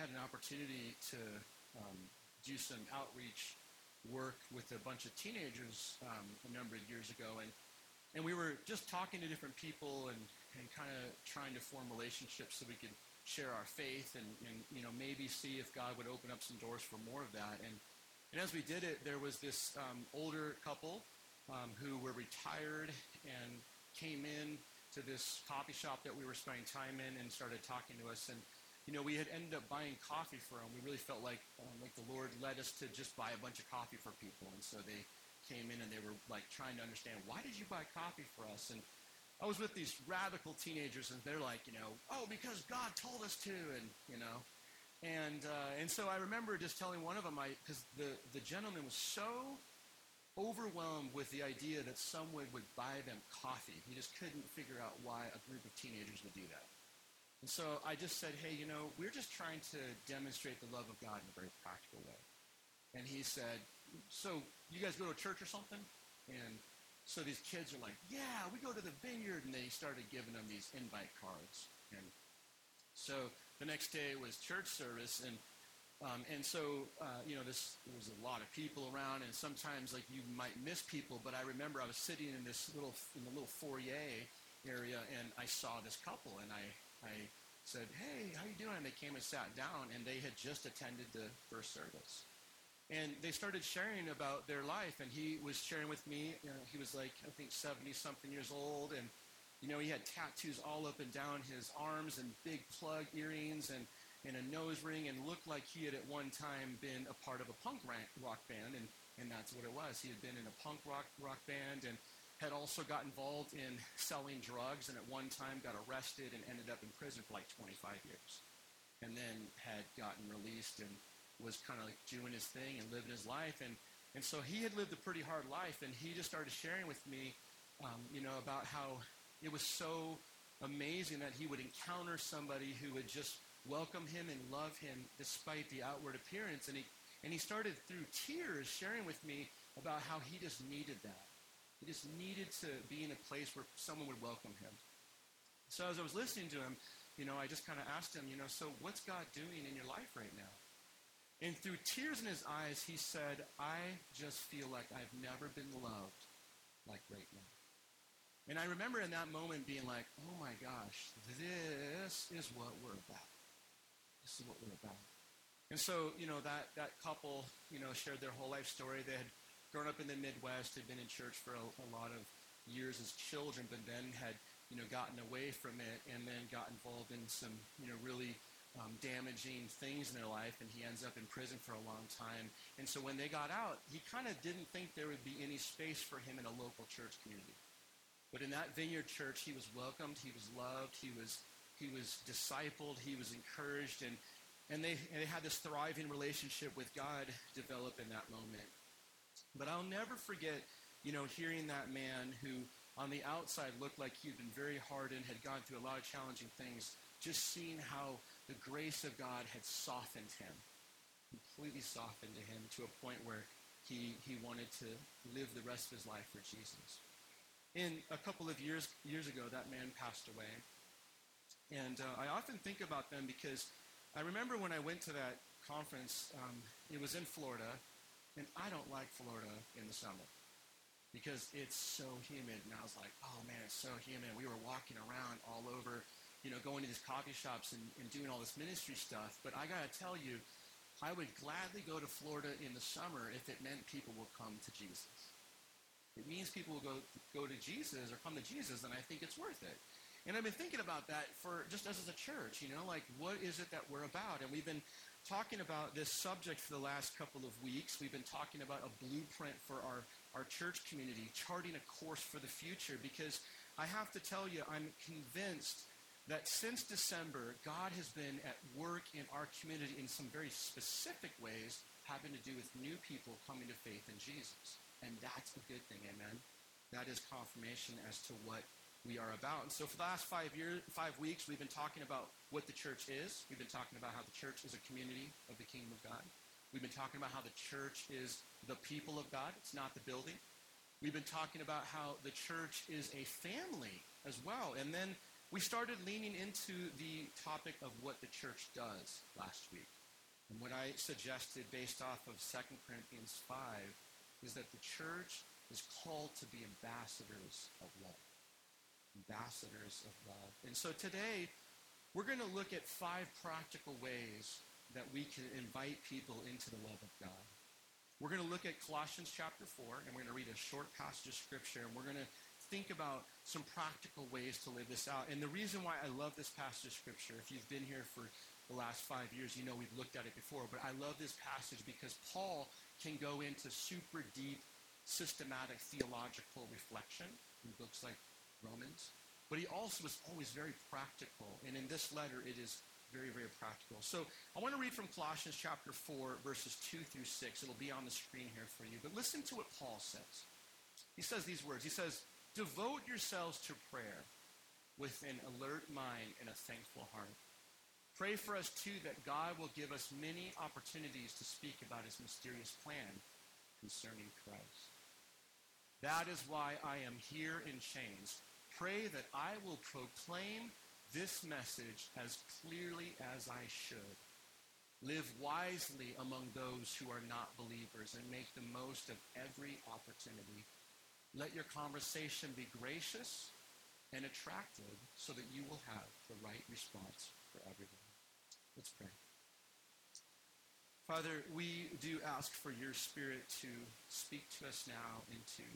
had an opportunity to um, do some outreach work with a bunch of teenagers um, a number of years ago, and and we were just talking to different people and, and kind of trying to form relationships so we could share our faith and, and you know maybe see if God would open up some doors for more of that. And and as we did it, there was this um, older couple um, who were retired and came in to this coffee shop that we were spending time in and started talking to us and you know, we had ended up buying coffee for them. We really felt like um, like the Lord led us to just buy a bunch of coffee for people, and so they came in and they were like trying to understand why did you buy coffee for us? And I was with these radical teenagers, and they're like, you know, oh, because God told us to, and you know, and uh, and so I remember just telling one of them, I because the the gentleman was so overwhelmed with the idea that someone would buy them coffee. He just couldn't figure out why a group of teenagers would do that. And so I just said, hey, you know, we're just trying to demonstrate the love of God in a very practical way. And he said, so you guys go to church or something? And so these kids are like, yeah, we go to the vineyard. And they started giving them these invite cards. And so the next day was church service. And um, and so, uh, you know, this, there was a lot of people around, and sometimes, like, you might miss people, but I remember I was sitting in this little, in the little foyer area, and I saw this couple, and I, I said, hey, how you doing? And they came and sat down, and they had just attended the first service. And they started sharing about their life, and he was sharing with me. You know, he was like, I think, 70-something years old, and, you know, he had tattoos all up and down his arms and big plug earrings and, and a nose ring and looked like he had at one time been a part of a punk rock band, and, and that's what it was. He had been in a punk rock, rock band, and had also got involved in selling drugs and at one time got arrested and ended up in prison for like 25 years. And then had gotten released and was kind of like doing his thing and living his life. And, and so he had lived a pretty hard life and he just started sharing with me, um, you know, about how it was so amazing that he would encounter somebody who would just welcome him and love him despite the outward appearance. And he, and he started through tears sharing with me about how he just needed that he just needed to be in a place where someone would welcome him. So as I was listening to him, you know, I just kind of asked him, you know, so what's God doing in your life right now? And through tears in his eyes, he said, I just feel like I've never been loved like right now. And I remember in that moment being like, oh my gosh, this is what we're about. This is what we're about. And so, you know, that, that couple, you know, shared their whole life story. They had grown up in the Midwest, had been in church for a, a lot of years as children, but then had you know gotten away from it and then got involved in some you know really um, damaging things in their life, and he ends up in prison for a long time. And so when they got out, he kind of didn't think there would be any space for him in a local church community. But in that vineyard church, he was welcomed, he was loved, he was he was discipled, he was encouraged, and and they, and they had this thriving relationship with God develop in that moment. But I'll never forget, you know, hearing that man who on the outside looked like he'd been very hardened, had gone through a lot of challenging things, just seeing how the grace of God had softened him, completely softened to him to a point where he, he wanted to live the rest of his life for Jesus. In a couple of years, years ago, that man passed away. And uh, I often think about them because I remember when I went to that conference, um, it was in Florida, and I don't like Florida in the summer because it's so humid. And I was like, oh man, it's so humid. We were walking around all over, you know, going to these coffee shops and, and doing all this ministry stuff. But I got to tell you, I would gladly go to Florida in the summer if it meant people will come to Jesus. It means people will go, go to Jesus or come to Jesus, and I think it's worth it. And I've been thinking about that for just as a church, you know, like what is it that we're about? And we've been talking about this subject for the last couple of weeks. We've been talking about a blueprint for our, our church community, charting a course for the future, because I have to tell you, I'm convinced that since December, God has been at work in our community in some very specific ways having to do with new people coming to faith in Jesus. And that's a good thing, amen? That is confirmation as to what we are about. And so for the last five years, five weeks, we've been talking about what the church is. We've been talking about how the church is a community of the kingdom of God. We've been talking about how the church is the people of God. It's not the building. We've been talking about how the church is a family as well. And then we started leaning into the topic of what the church does last week. And what I suggested based off of 2 Corinthians 5 is that the church is called to be ambassadors of love. Ambassadors of love. And so today, we're going to look at five practical ways that we can invite people into the love of God. We're going to look at Colossians chapter 4, and we're going to read a short passage of Scripture, and we're going to think about some practical ways to live this out. And the reason why I love this passage of Scripture, if you've been here for the last five years, you know we've looked at it before, but I love this passage because Paul can go into super deep, systematic theological reflection in books like Romans. But he also is always very practical. And in this letter, it is very, very practical. So I want to read from Colossians chapter 4, verses 2 through 6. It'll be on the screen here for you. But listen to what Paul says. He says these words. He says, Devote yourselves to prayer with an alert mind and a thankful heart. Pray for us, too, that God will give us many opportunities to speak about his mysterious plan concerning Christ. That is why I am here in chains. Pray that I will proclaim this message as clearly as I should. Live wisely among those who are not believers and make the most of every opportunity. Let your conversation be gracious and attractive so that you will have the right response for everyone. Let's pray. Father, we do ask for your spirit to speak to us now and to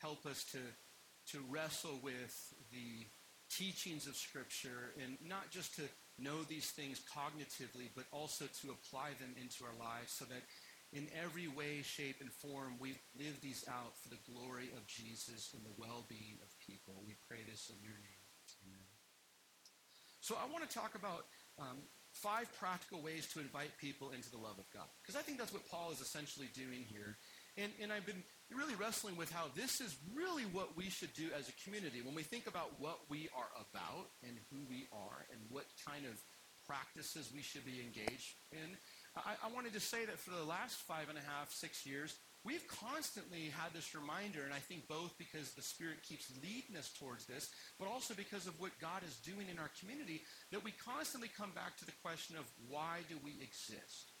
help us to, to wrestle with the teachings of Scripture and not just to know these things cognitively, but also to apply them into our lives so that in every way, shape, and form, we live these out for the glory of Jesus and the well-being of people. We pray this in your name. Amen. So I want to talk about um, five practical ways to invite people into the love of God. Because I think that's what Paul is essentially doing here. And, and I've been really wrestling with how this is really what we should do as a community. When we think about what we are about and who we are and what kind of practices we should be engaged in, I, I wanted to say that for the last five and a half, six years, we've constantly had this reminder, and I think both because the Spirit keeps leading us towards this, but also because of what God is doing in our community, that we constantly come back to the question of why do we exist?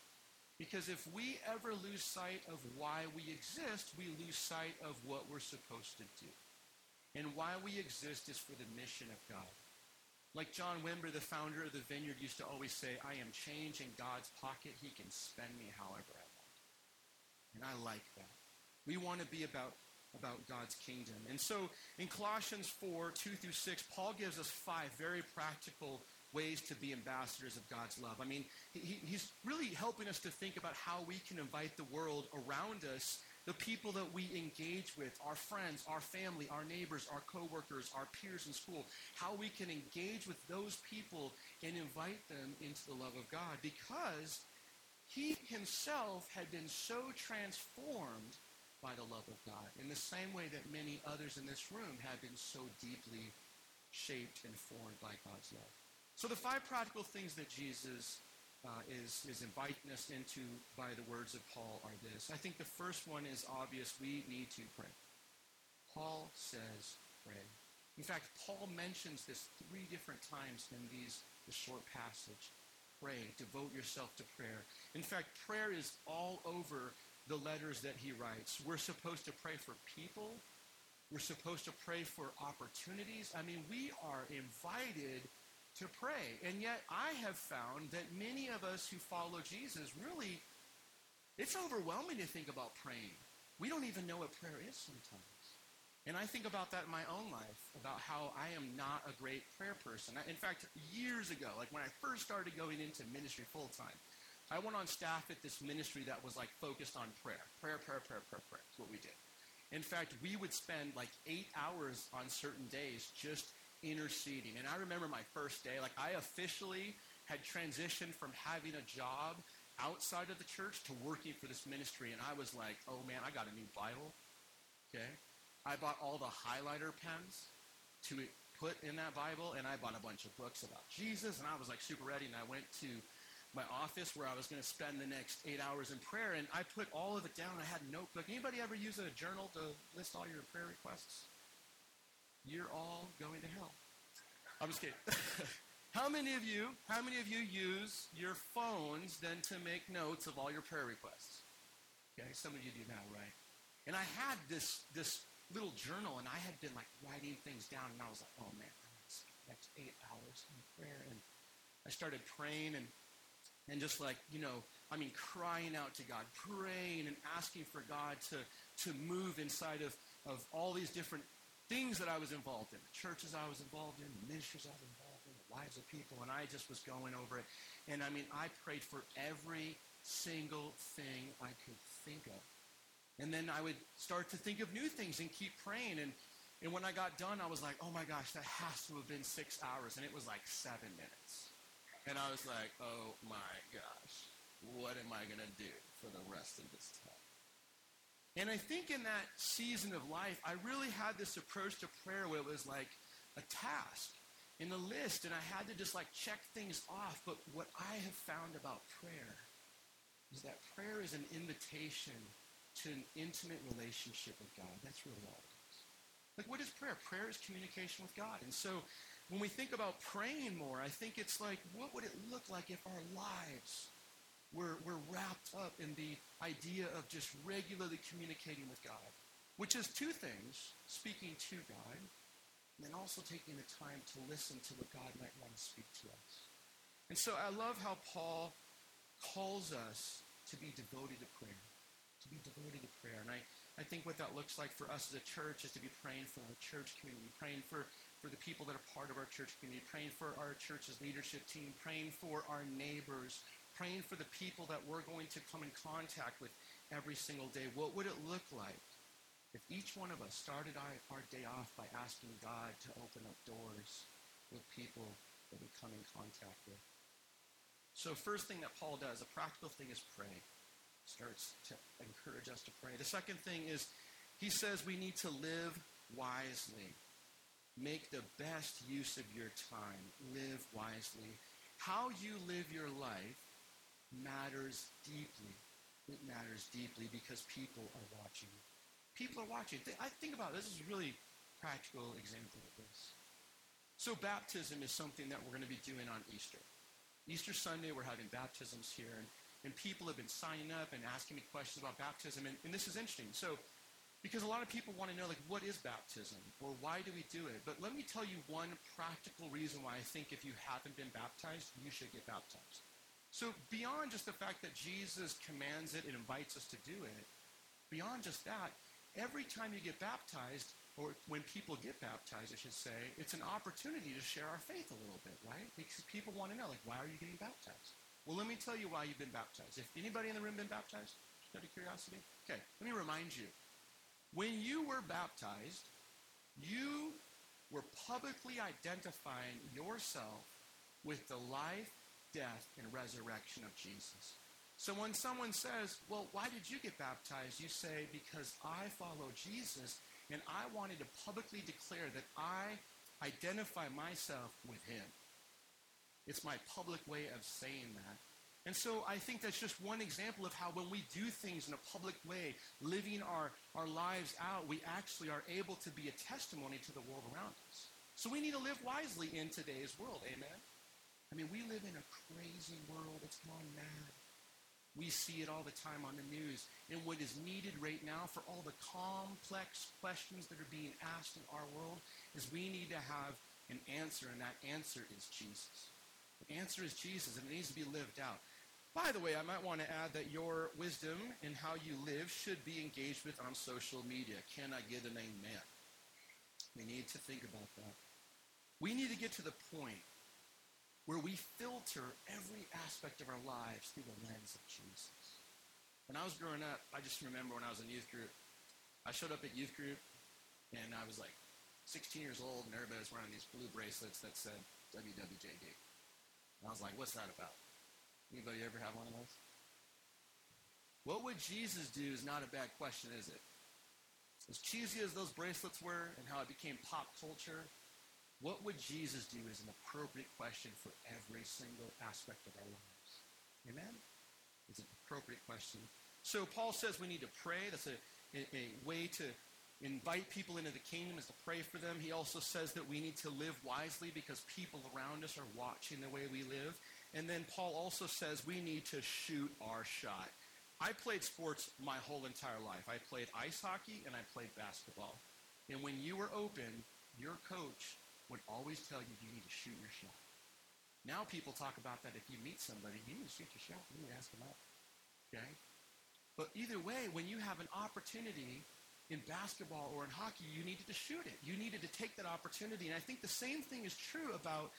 Because if we ever lose sight of why we exist, we lose sight of what we're supposed to do. And why we exist is for the mission of God. Like John Wimber, the founder of the Vineyard, used to always say, I am change in God's pocket. He can spend me however I want. And I like that. We want to be about, about God's kingdom. And so in Colossians 4, 2 through 6, Paul gives us five very practical ways to be ambassadors of God's love. I mean, he, he's really helping us to think about how we can invite the world around us, the people that we engage with, our friends, our family, our neighbors, our coworkers, our peers in school, how we can engage with those people and invite them into the love of God because he himself had been so transformed by the love of God in the same way that many others in this room have been so deeply shaped and formed by God's love. So the five practical things that Jesus uh, is, is inviting us into by the words of Paul are this. I think the first one is obvious. We need to pray. Paul says pray. In fact, Paul mentions this three different times in these the short passage. Pray. Devote yourself to prayer. In fact, prayer is all over the letters that he writes. We're supposed to pray for people. We're supposed to pray for opportunities. I mean, we are invited to pray. And yet I have found that many of us who follow Jesus really, it's overwhelming to think about praying. We don't even know what prayer is sometimes. And I think about that in my own life, about how I am not a great prayer person. In fact, years ago, like when I first started going into ministry full time, I went on staff at this ministry that was like focused on prayer. Prayer, prayer, prayer, prayer, prayer. That's what we did. In fact, we would spend like eight hours on certain days just interceding. And I remember my first day, like I officially had transitioned from having a job outside of the church to working for this ministry. And I was like, oh man, I got a new Bible. Okay. I bought all the highlighter pens to put in that Bible, and I bought a bunch of books about Jesus, and I was like super ready. And I went to my office where I was going to spend the next eight hours in prayer, and I put all of it down. I had a notebook. Anybody ever use a journal to list all your prayer requests? You're all going to hell. I'm just kidding. how many of you, how many of you use your phones then to make notes of all your prayer requests? Okay, some of you do now, right? And I had this this little journal, and I had been like writing things down, and I was like, oh man, next eight hours in prayer. And I started praying and and just like, you know, I mean, crying out to God, praying and asking for God to, to move inside of, of all these different things that I was involved in, the churches I was involved in, the ministries I was involved in, the lives of people, and I just was going over it. And I mean, I prayed for every single thing I could think of. And then I would start to think of new things and keep praying. And, and when I got done, I was like, oh my gosh, that has to have been six hours. And it was like seven minutes. And I was like, oh my gosh, what am I going to do for the rest of this time? And I think in that season of life, I really had this approach to prayer where it was like a task in a list, and I had to just like check things off. But what I have found about prayer is that prayer is an invitation to an intimate relationship with God. That's really all it is. Like, what is prayer? Prayer is communication with God. And so when we think about praying more, I think it's like, what would it look like if our lives were, were wrapped up in the idea of just regularly communicating with God? Which is two things speaking to God, and then also taking the time to listen to what God might want to speak to us. And so I love how Paul calls us to be devoted to prayer to be devoted to prayer. And I, I think what that looks like for us as a church is to be praying for our church community, praying for, for the people that are part of our church community, praying for our church's leadership team, praying for our neighbors, praying for the people that we're going to come in contact with every single day. What would it look like if each one of us started our, our day off by asking God to open up doors with people that we come in contact with? So first thing that Paul does, a practical thing is pray starts to encourage us to pray. The second thing is he says we need to live wisely. Make the best use of your time. Live wisely. How you live your life matters deeply. It matters deeply because people are watching. People are watching. I think about it. This is a really practical example of this. So baptism is something that we're going to be doing on Easter. Easter Sunday, we're having baptisms here. And and people have been signing up and asking me questions about baptism. And, and this is interesting. So, because a lot of people want to know, like, what is baptism? Or why do we do it? But let me tell you one practical reason why I think if you haven't been baptized, you should get baptized. So, beyond just the fact that Jesus commands it and invites us to do it, beyond just that, every time you get baptized, or when people get baptized, I should say, it's an opportunity to share our faith a little bit, right? Because people want to know, like, why are you getting baptized? Well, let me tell you why you've been baptized. If anybody in the room been baptized, just out of curiosity? Okay, let me remind you. When you were baptized, you were publicly identifying yourself with the life, death, and resurrection of Jesus. So when someone says, well, why did you get baptized? You say, because I follow Jesus and I wanted to publicly declare that I identify myself with him. It's my public way of saying that. And so I think that's just one example of how when we do things in a public way, living our, our lives out, we actually are able to be a testimony to the world around us. So we need to live wisely in today's world. Amen? I mean, we live in a crazy world. It's gone mad. We see it all the time on the news. And what is needed right now for all the complex questions that are being asked in our world is we need to have an answer, and that answer is Jesus. The answer is Jesus, and it needs to be lived out. By the way, I might want to add that your wisdom and how you live should be engaged with on social media. Can I get an amen? We need to think about that. We need to get to the point where we filter every aspect of our lives through the lens of Jesus. When I was growing up, I just remember when I was in youth group, I showed up at youth group and I was like 16 years old and everybody was wearing these blue bracelets that said WWJD. And I was like, what's that about? Anybody ever have one of those? What would Jesus do is not a bad question, is it? As cheesy as those bracelets were and how it became pop culture, what would Jesus do is an appropriate question for every single aspect of our lives. Amen? It's an appropriate question. So Paul says we need to pray. That's a, a, a way to invite people into the kingdom is to pray for them. He also says that we need to live wisely because people around us are watching the way we live. And then Paul also says we need to shoot our shot. I played sports my whole entire life. I played ice hockey and I played basketball. And when you were open, your coach would always tell you you need to shoot your shot. Now people talk about that if you meet somebody, you need to shoot your shot. You need to ask them out. Okay? But either way, when you have an opportunity in basketball or in hockey, you needed to shoot it. You needed to take that opportunity. And I think the same thing is true about,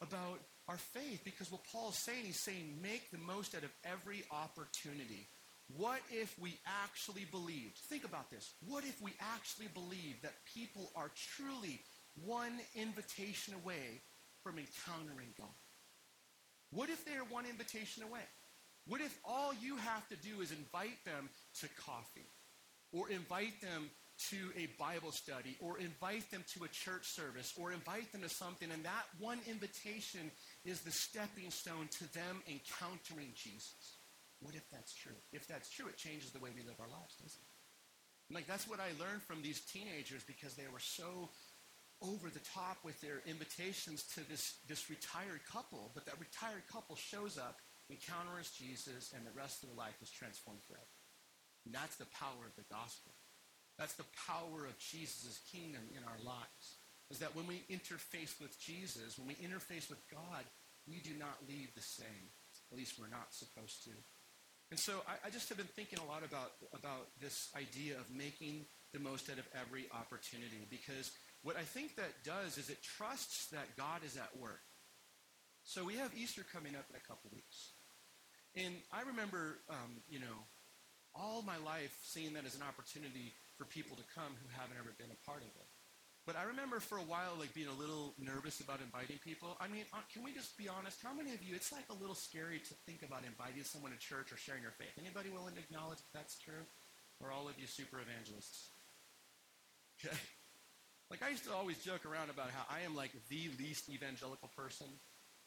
about our faith because what Paul is saying, he's saying make the most out of every opportunity. What if we actually believed? Think about this. What if we actually believed that people are truly one invitation away from encountering God? What if they are one invitation away? What if all you have to do is invite them to coffee or invite them to a Bible study or invite them to a church service or invite them to something and that one invitation is the stepping stone to them encountering Jesus? What if that's true? If that's true, it changes the way we live our lives, doesn't it? Like that's what I learned from these teenagers because they were so over the top with their invitations to this, this retired couple, but that retired couple shows up encounters Jesus, and the rest of their life is transformed forever. And that's the power of the gospel. That's the power of Jesus' kingdom in our lives. Is that when we interface with Jesus, when we interface with God, we do not leave the same. At least we're not supposed to. And so I, I just have been thinking a lot about, about this idea of making the most out of every opportunity because what I think that does is it trusts that God is at work. So we have Easter coming up in a couple weeks. And I remember, um, you know, all my life seeing that as an opportunity for people to come who haven't ever been a part of it. But I remember for a while, like being a little nervous about inviting people. I mean, uh, can we just be honest? How many of you? It's like a little scary to think about inviting someone to church or sharing your faith. Anybody willing to acknowledge that that's true? Or all of you super evangelists? Okay. Like I used to always joke around about how I am like the least evangelical person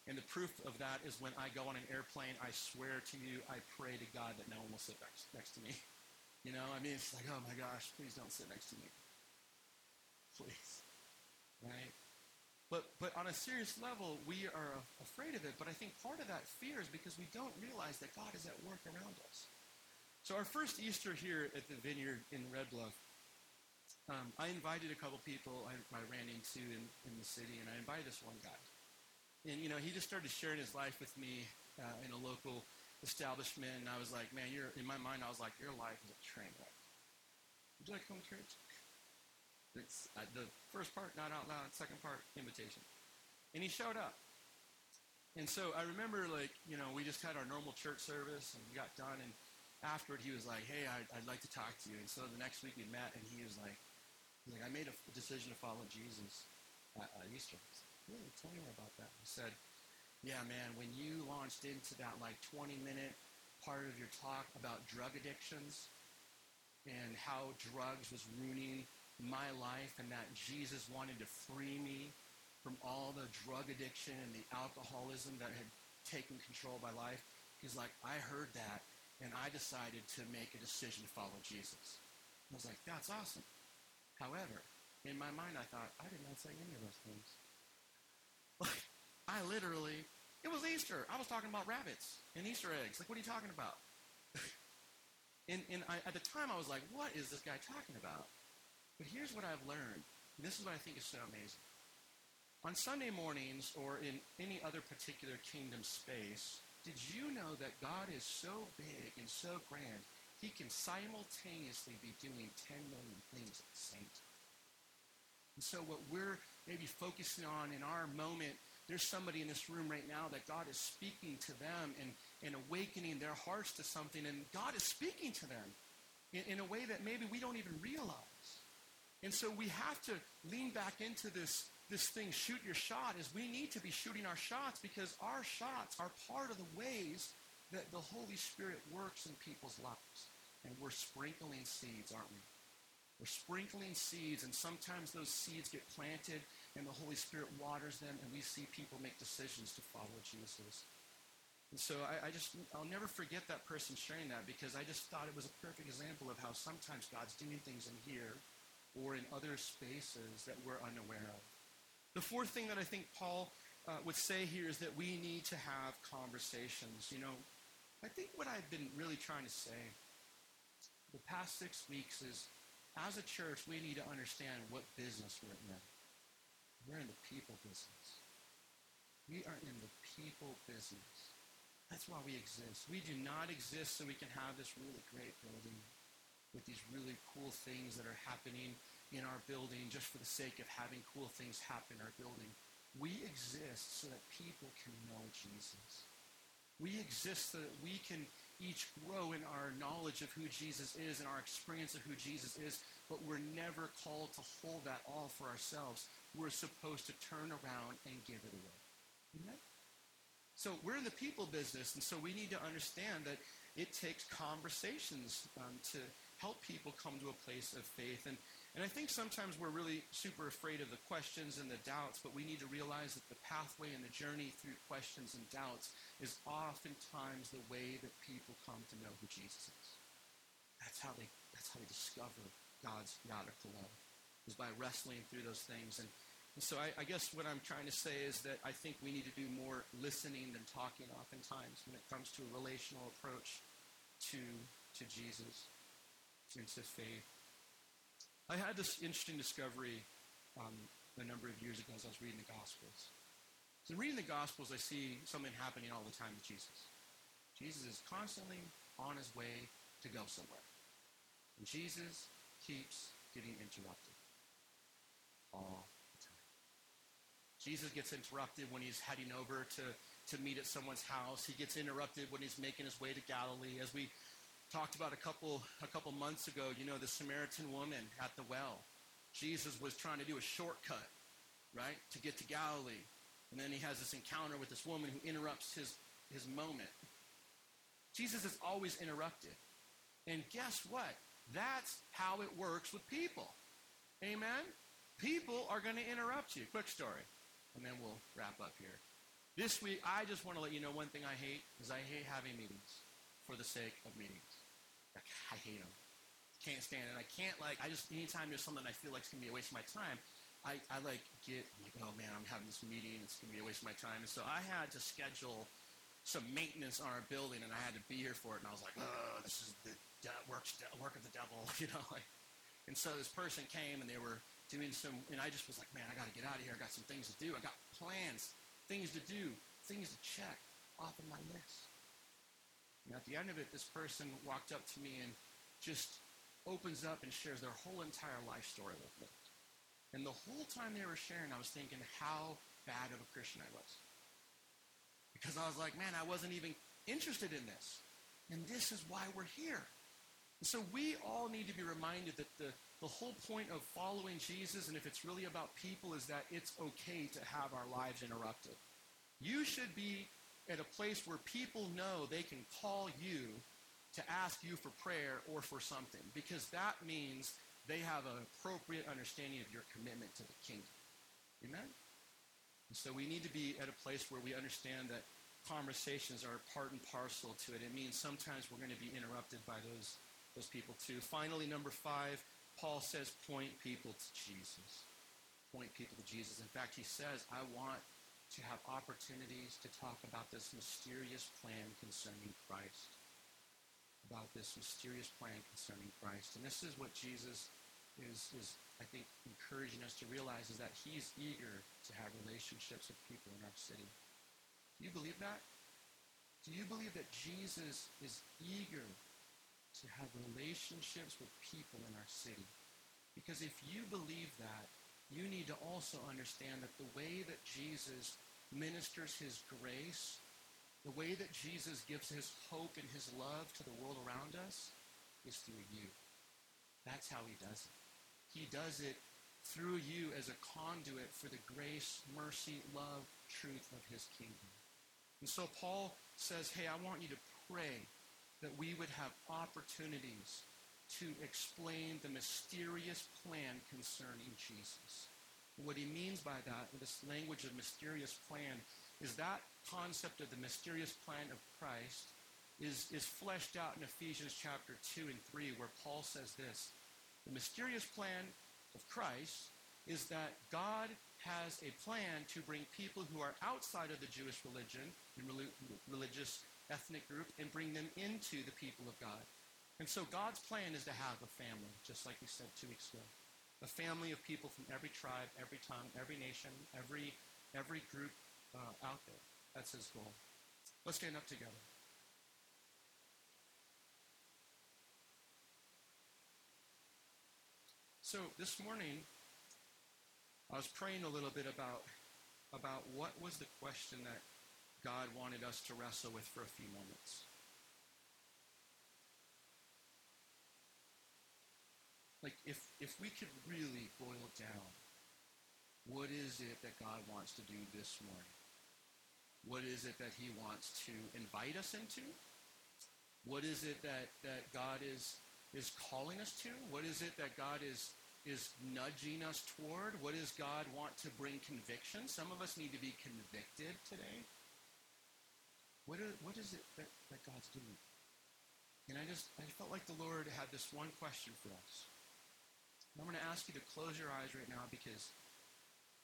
and the proof of that is when I go on an airplane, I swear to you, I pray to God that no one will sit next, next to me. You know, I mean, it's like, oh my gosh, please don't sit next to me. Please. Right? But, but on a serious level, we are afraid of it. But I think part of that fear is because we don't realize that God is at work around us. So our first Easter here at the vineyard in Red Bluff, um, I invited a couple people I, I ran into in, in the city, and I invited this one guy. And, you know, he just started sharing his life with me uh, in a local establishment. And I was like, man, you're, in my mind, I was like, your life is a train wreck. Would you like to come to church? It's, uh, the first part, not out loud. Second part, invitation. And he showed up. And so I remember, like, you know, we just had our normal church service and we got done. And afterward, he was like, hey, I'd, I'd like to talk to you. And so the next week we met and he was like, like I made a decision to follow Jesus at, at Easter. Really, tell me about that. He said, yeah, man, when you launched into that like 20 minute part of your talk about drug addictions and how drugs was ruining my life and that Jesus wanted to free me from all the drug addiction and the alcoholism that had taken control of my life. He's like, I heard that and I decided to make a decision to follow Jesus. I was like, that's awesome. However, in my mind, I thought, I did not say any of those things. Like, I literally, it was Easter. I was talking about rabbits and Easter eggs. Like, what are you talking about? and and I, at the time, I was like, what is this guy talking about? But here's what I've learned. this is what I think is so amazing. On Sunday mornings or in any other particular kingdom space, did you know that God is so big and so grand, he can simultaneously be doing 10 million things at the same time? And so what we're maybe focusing on in our moment, there's somebody in this room right now that God is speaking to them and, and awakening their hearts to something. And God is speaking to them in, in a way that maybe we don't even realize. And so we have to lean back into this, this thing, shoot your shot, is we need to be shooting our shots because our shots are part of the ways that the Holy Spirit works in people's lives. And we're sprinkling seeds, aren't we? We're sprinkling seeds, and sometimes those seeds get planted, and the Holy Spirit waters them, and we see people make decisions to follow Jesus. And so I, I, just, I'll never forget that person sharing that because I just thought it was a perfect example of how sometimes God's doing things in here or in other spaces that we're unaware of. The fourth thing that I think Paul uh, would say here is that we need to have conversations. You know, I think what I've been really trying to say the past six weeks is as a church, we need to understand what business we're in. We're in the people business. We are in the people business. That's why we exist. We do not exist so we can have this really great building with these really cool things that are happening in our building just for the sake of having cool things happen in our building. We exist so that people can know Jesus. We exist so that we can each grow in our knowledge of who Jesus is and our experience of who Jesus is, but we're never called to hold that all for ourselves. We're supposed to turn around and give it away. Amen? So we're in the people business, and so we need to understand that it takes conversations um, to help people come to a place of faith. And, and I think sometimes we're really super afraid of the questions and the doubts, but we need to realize that the pathway and the journey through questions and doubts is oftentimes the way that people come to know who Jesus is. That's how they, that's how they discover God's radical love, is by wrestling through those things. And and so I, I, guess what I'm trying to say is that I think we need to do more listening than talking oftentimes when it comes to a relational approach to, to Jesus, into faith. I had this interesting discovery um, a number of years ago as I was reading the Gospels. So in reading the Gospels, I see something happening all the time with Jesus. Jesus is constantly on his way to go somewhere. And Jesus keeps getting interrupted all the time. Jesus gets interrupted when he's heading over to, to meet at someone's house. He gets interrupted when he's making his way to Galilee. As we talked about a couple, a couple months ago, you know, the Samaritan woman at the well. Jesus was trying to do a shortcut, right, to get to Galilee. And then he has this encounter with this woman who interrupts his, his moment. Jesus is always interrupted. And guess what? That's how it works with people. Amen? People are going to interrupt you. Quick story and then we'll wrap up here. This week, I just want to let you know one thing I hate is I hate having meetings for the sake of meetings. I hate them. Can't stand it. I can't like. I just anytime there's something I feel like it's gonna be a waste of my time, I, I like get I'm like, oh man, I'm having this meeting. It's gonna be a waste of my time. And so I had to schedule some maintenance on our building, and I had to be here for it. And I was like, oh, this is the de- work, work of the devil, you know. Like, and so this person came, and they were doing some, and I just was like, man, I got to get out of here. I got some things to do. I got plans, things to do, things to check off of my list. And at the end of it, this person walked up to me and just opens up and shares their whole entire life story with me. And the whole time they were sharing, I was thinking how bad of a Christian I was. Because I was like, man, I wasn't even interested in this. And this is why we're here. And so we all need to be reminded that the, the whole point of following Jesus, and if it's really about people, is that it's okay to have our lives interrupted. You should be at a place where people know they can call you to ask you for prayer or for something, because that means they have an appropriate understanding of your commitment to the kingdom. Amen? And so we need to be at a place where we understand that conversations are part and parcel to it. It means sometimes we're going to be interrupted by those, those people too. Finally, number five, Paul says, point people to Jesus. Point people to Jesus. In fact, he says, I want to have opportunities to talk about this mysterious plan concerning Christ. About this mysterious plan concerning Christ. And this is what Jesus is, is, I think, encouraging us to realize is that he's eager to have relationships with people in our city. Do you believe that? Do you believe that Jesus is eager to have relationships with people in our city. Because if you believe that, you need to also understand that the way that Jesus ministers his grace, the way that Jesus gives his hope and his love to the world around us is through you. That's how he does it. He does it through you as a conduit for the grace, mercy, love, truth of his kingdom. And so Paul says, hey, I want you to pray that we would have opportunities to explain the mysterious plan concerning Jesus. What he means by that, this language of mysterious plan, is that concept of the mysterious plan of Christ is, is fleshed out in Ephesians chapter 2 and 3, where Paul says this The mysterious plan of Christ is that God has a plan to bring people who are outside of the Jewish religion and religious ethnic group and bring them into the people of God. And so God's plan is to have a family, just like we said two weeks ago. A family of people from every tribe, every tongue, every nation, every, every group uh, out there. That's his goal. Let's stand up together. So this morning, I was praying a little bit about, about what was the question that God wanted us to wrestle with for a few moments. Like, if, if we could really boil it down, what is it that God wants to do this morning? What is it that he wants to invite us into? What is it that, that God is, is calling us to? What is it that God is is nudging us toward? What does God want to bring conviction? Some of us need to be convicted today. What is, what is it that, that God's doing? And I just, I felt like the Lord had this one question for us. And I'm going to ask you to close your eyes right now because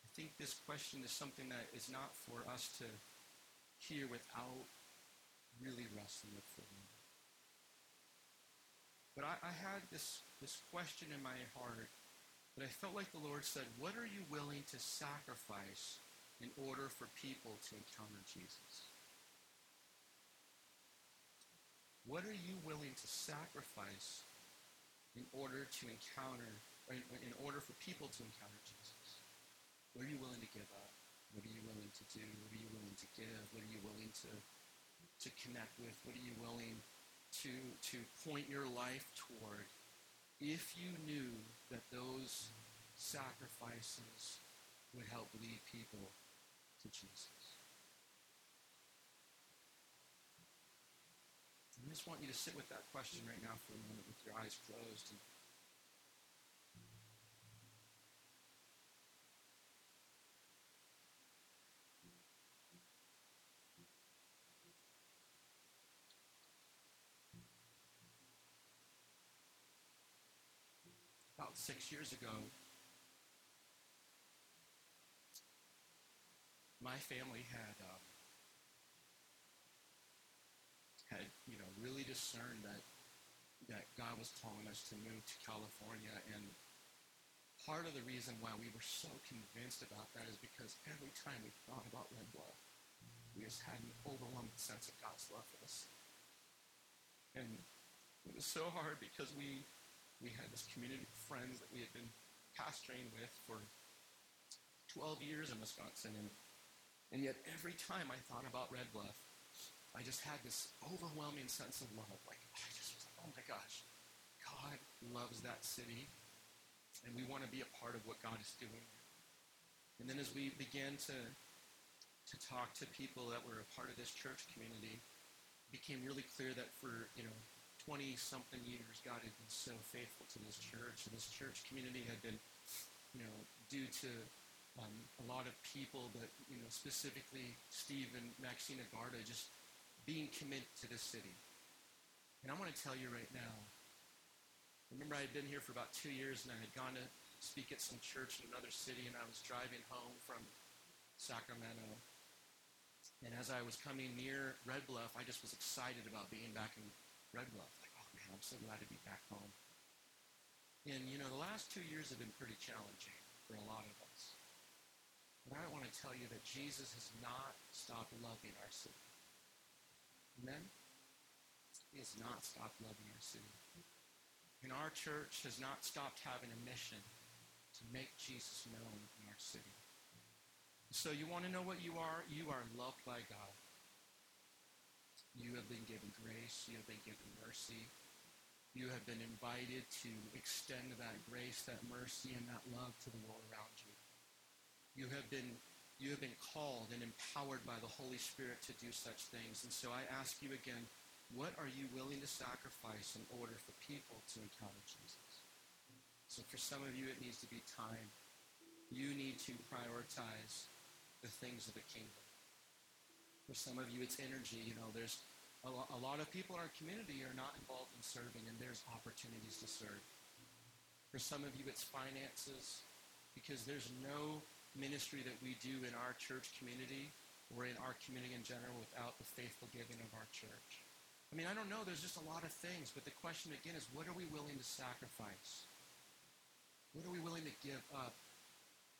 I think this question is something that is not for us to hear without really wrestling with for a moment. But I, I had this, this question in my heart that I felt like the Lord said, What are you willing to sacrifice in order for people to encounter Jesus? What are you willing to sacrifice in order to encounter, in order for people to encounter Jesus? What are you willing to give up? What are you willing to do? What are you willing to give? What are you willing to, to connect with? What are you willing to, to point your life toward if you knew that those sacrifices would help lead people to Jesus. I just want you to sit with that question right now for a moment with your eyes closed. About six years ago, my family had um, had you know really discerned that that God was calling us to move to California, and part of the reason why we were so convinced about that is because every time we thought about Red we just had an overwhelming sense of God's love for us, and it was so hard because we we had this community of friends that we had been pastoring with for 12 years in Wisconsin, and and yet every time I thought about Red Bluff, I just had this overwhelming sense of love. Like, I just was like, oh my gosh, God loves that city, and we want to be a part of what God is doing. And then as we began to, to talk to people that were a part of this church community, it became really clear that for, you know, 20-something years, God had been so faithful to this church. And this church community had been, you know, due to um, a lot of people, but you know specifically Steve and Maxine Agarda just being committed to this city. And I want to tell you right now, remember I had been here for about two years and I had gone to speak at some church in another city and I was driving home from Sacramento. And as I was coming near Red Bluff, I just was excited about being back in Red Bluff. Like, oh man, I'm so glad to be back home. And you know, the last two years have been pretty challenging for a lot of us. But I want to tell you that Jesus has not stopped loving our city. Amen? He has not stopped loving our city. And our church has not stopped having a mission to make Jesus known in our city. So you want to know what you are? You are loved by God. You have been given grace. You have been given mercy. You have been invited to extend that grace, that mercy, and that love to the world around you. You have been you have been called and empowered by the Holy Spirit to do such things. And so I ask you again, what are you willing to sacrifice in order for people to encounter Jesus? So for some of you, it needs to be time. You need to prioritize the things of the kingdom. For some of you, it's energy. You know, there's a, lot of people in our community are not involved in serving, and there's opportunities to serve. For some of you, it's finances, because there's no ministry that we do in our church community or in our community in general without the faithful giving of our church. I mean, I don't know. There's just a lot of things. But the question again is what are we willing to sacrifice? What are we willing to give up?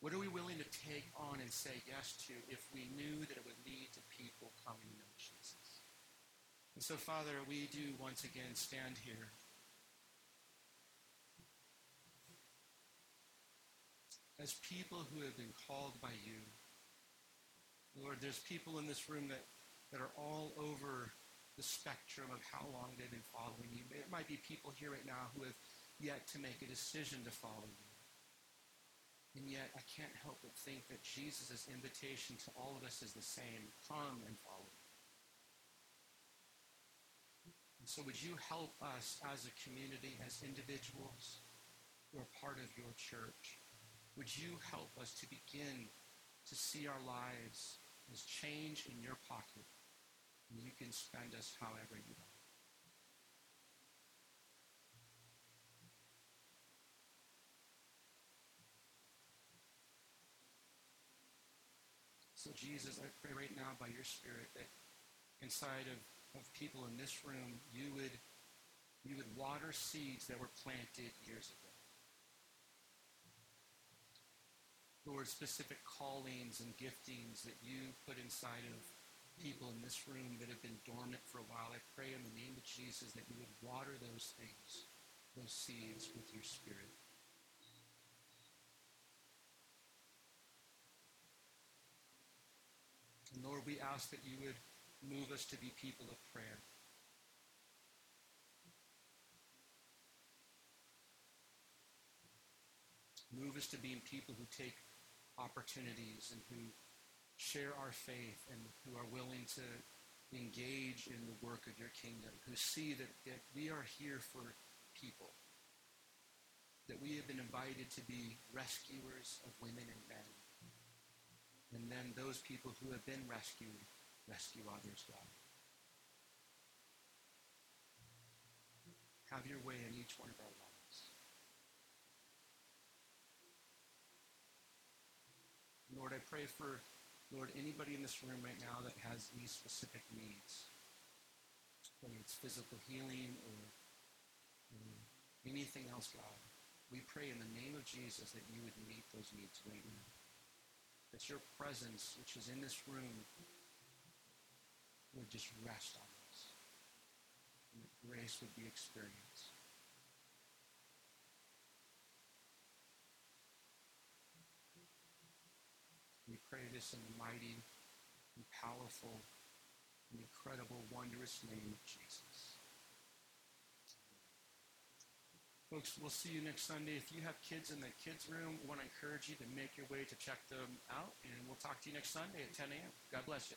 What are we willing to take on and say yes to if we knew that it would lead to people coming to know Jesus? And so, Father, we do once again stand here as people who have been called by you. Lord, there's people in this room that, that are all over the spectrum of how long they've been following you. There might be people here right now who have yet to make a decision to follow you. And yet, I can't help but think that Jesus' invitation to all of us is the same come and follow me. And so, would you help us as a community, as individuals who are part of your church? Would you help us to begin to see our lives as change in your pocket, and you can spend us however you want? So, Jesus, I pray right now by your Spirit that inside of, of people in this room, you would, you would water seeds that were planted years ago. Lord, specific callings and giftings that you put inside of people in this room that have been dormant for a while. I pray in the name of Jesus that you would water those things, those seeds with your spirit. And Lord, we ask that you would move us to be people of prayer. Move us to being people who take opportunities and who share our faith and who are willing to engage in the work of your kingdom, who see that, that we are here for people, that we have been invited to be rescuers of women and men. And then those people who have been rescued rescue others, God. Have your way in each one of our lives. Lord, I pray for, Lord, anybody in this room right now that has these specific needs, whether it's physical healing or, or anything else, God. We pray in the name of Jesus that you would meet those needs right now. That your presence, which is in this room, would just rest on us. And that grace would be experienced. We pray this in the mighty and powerful and incredible, wondrous name of Jesus. Folks, we'll see you next Sunday. If you have kids in the kids' room, we want to encourage you to make your way to check them out, and we'll talk to you next Sunday at 10 a.m. God bless you.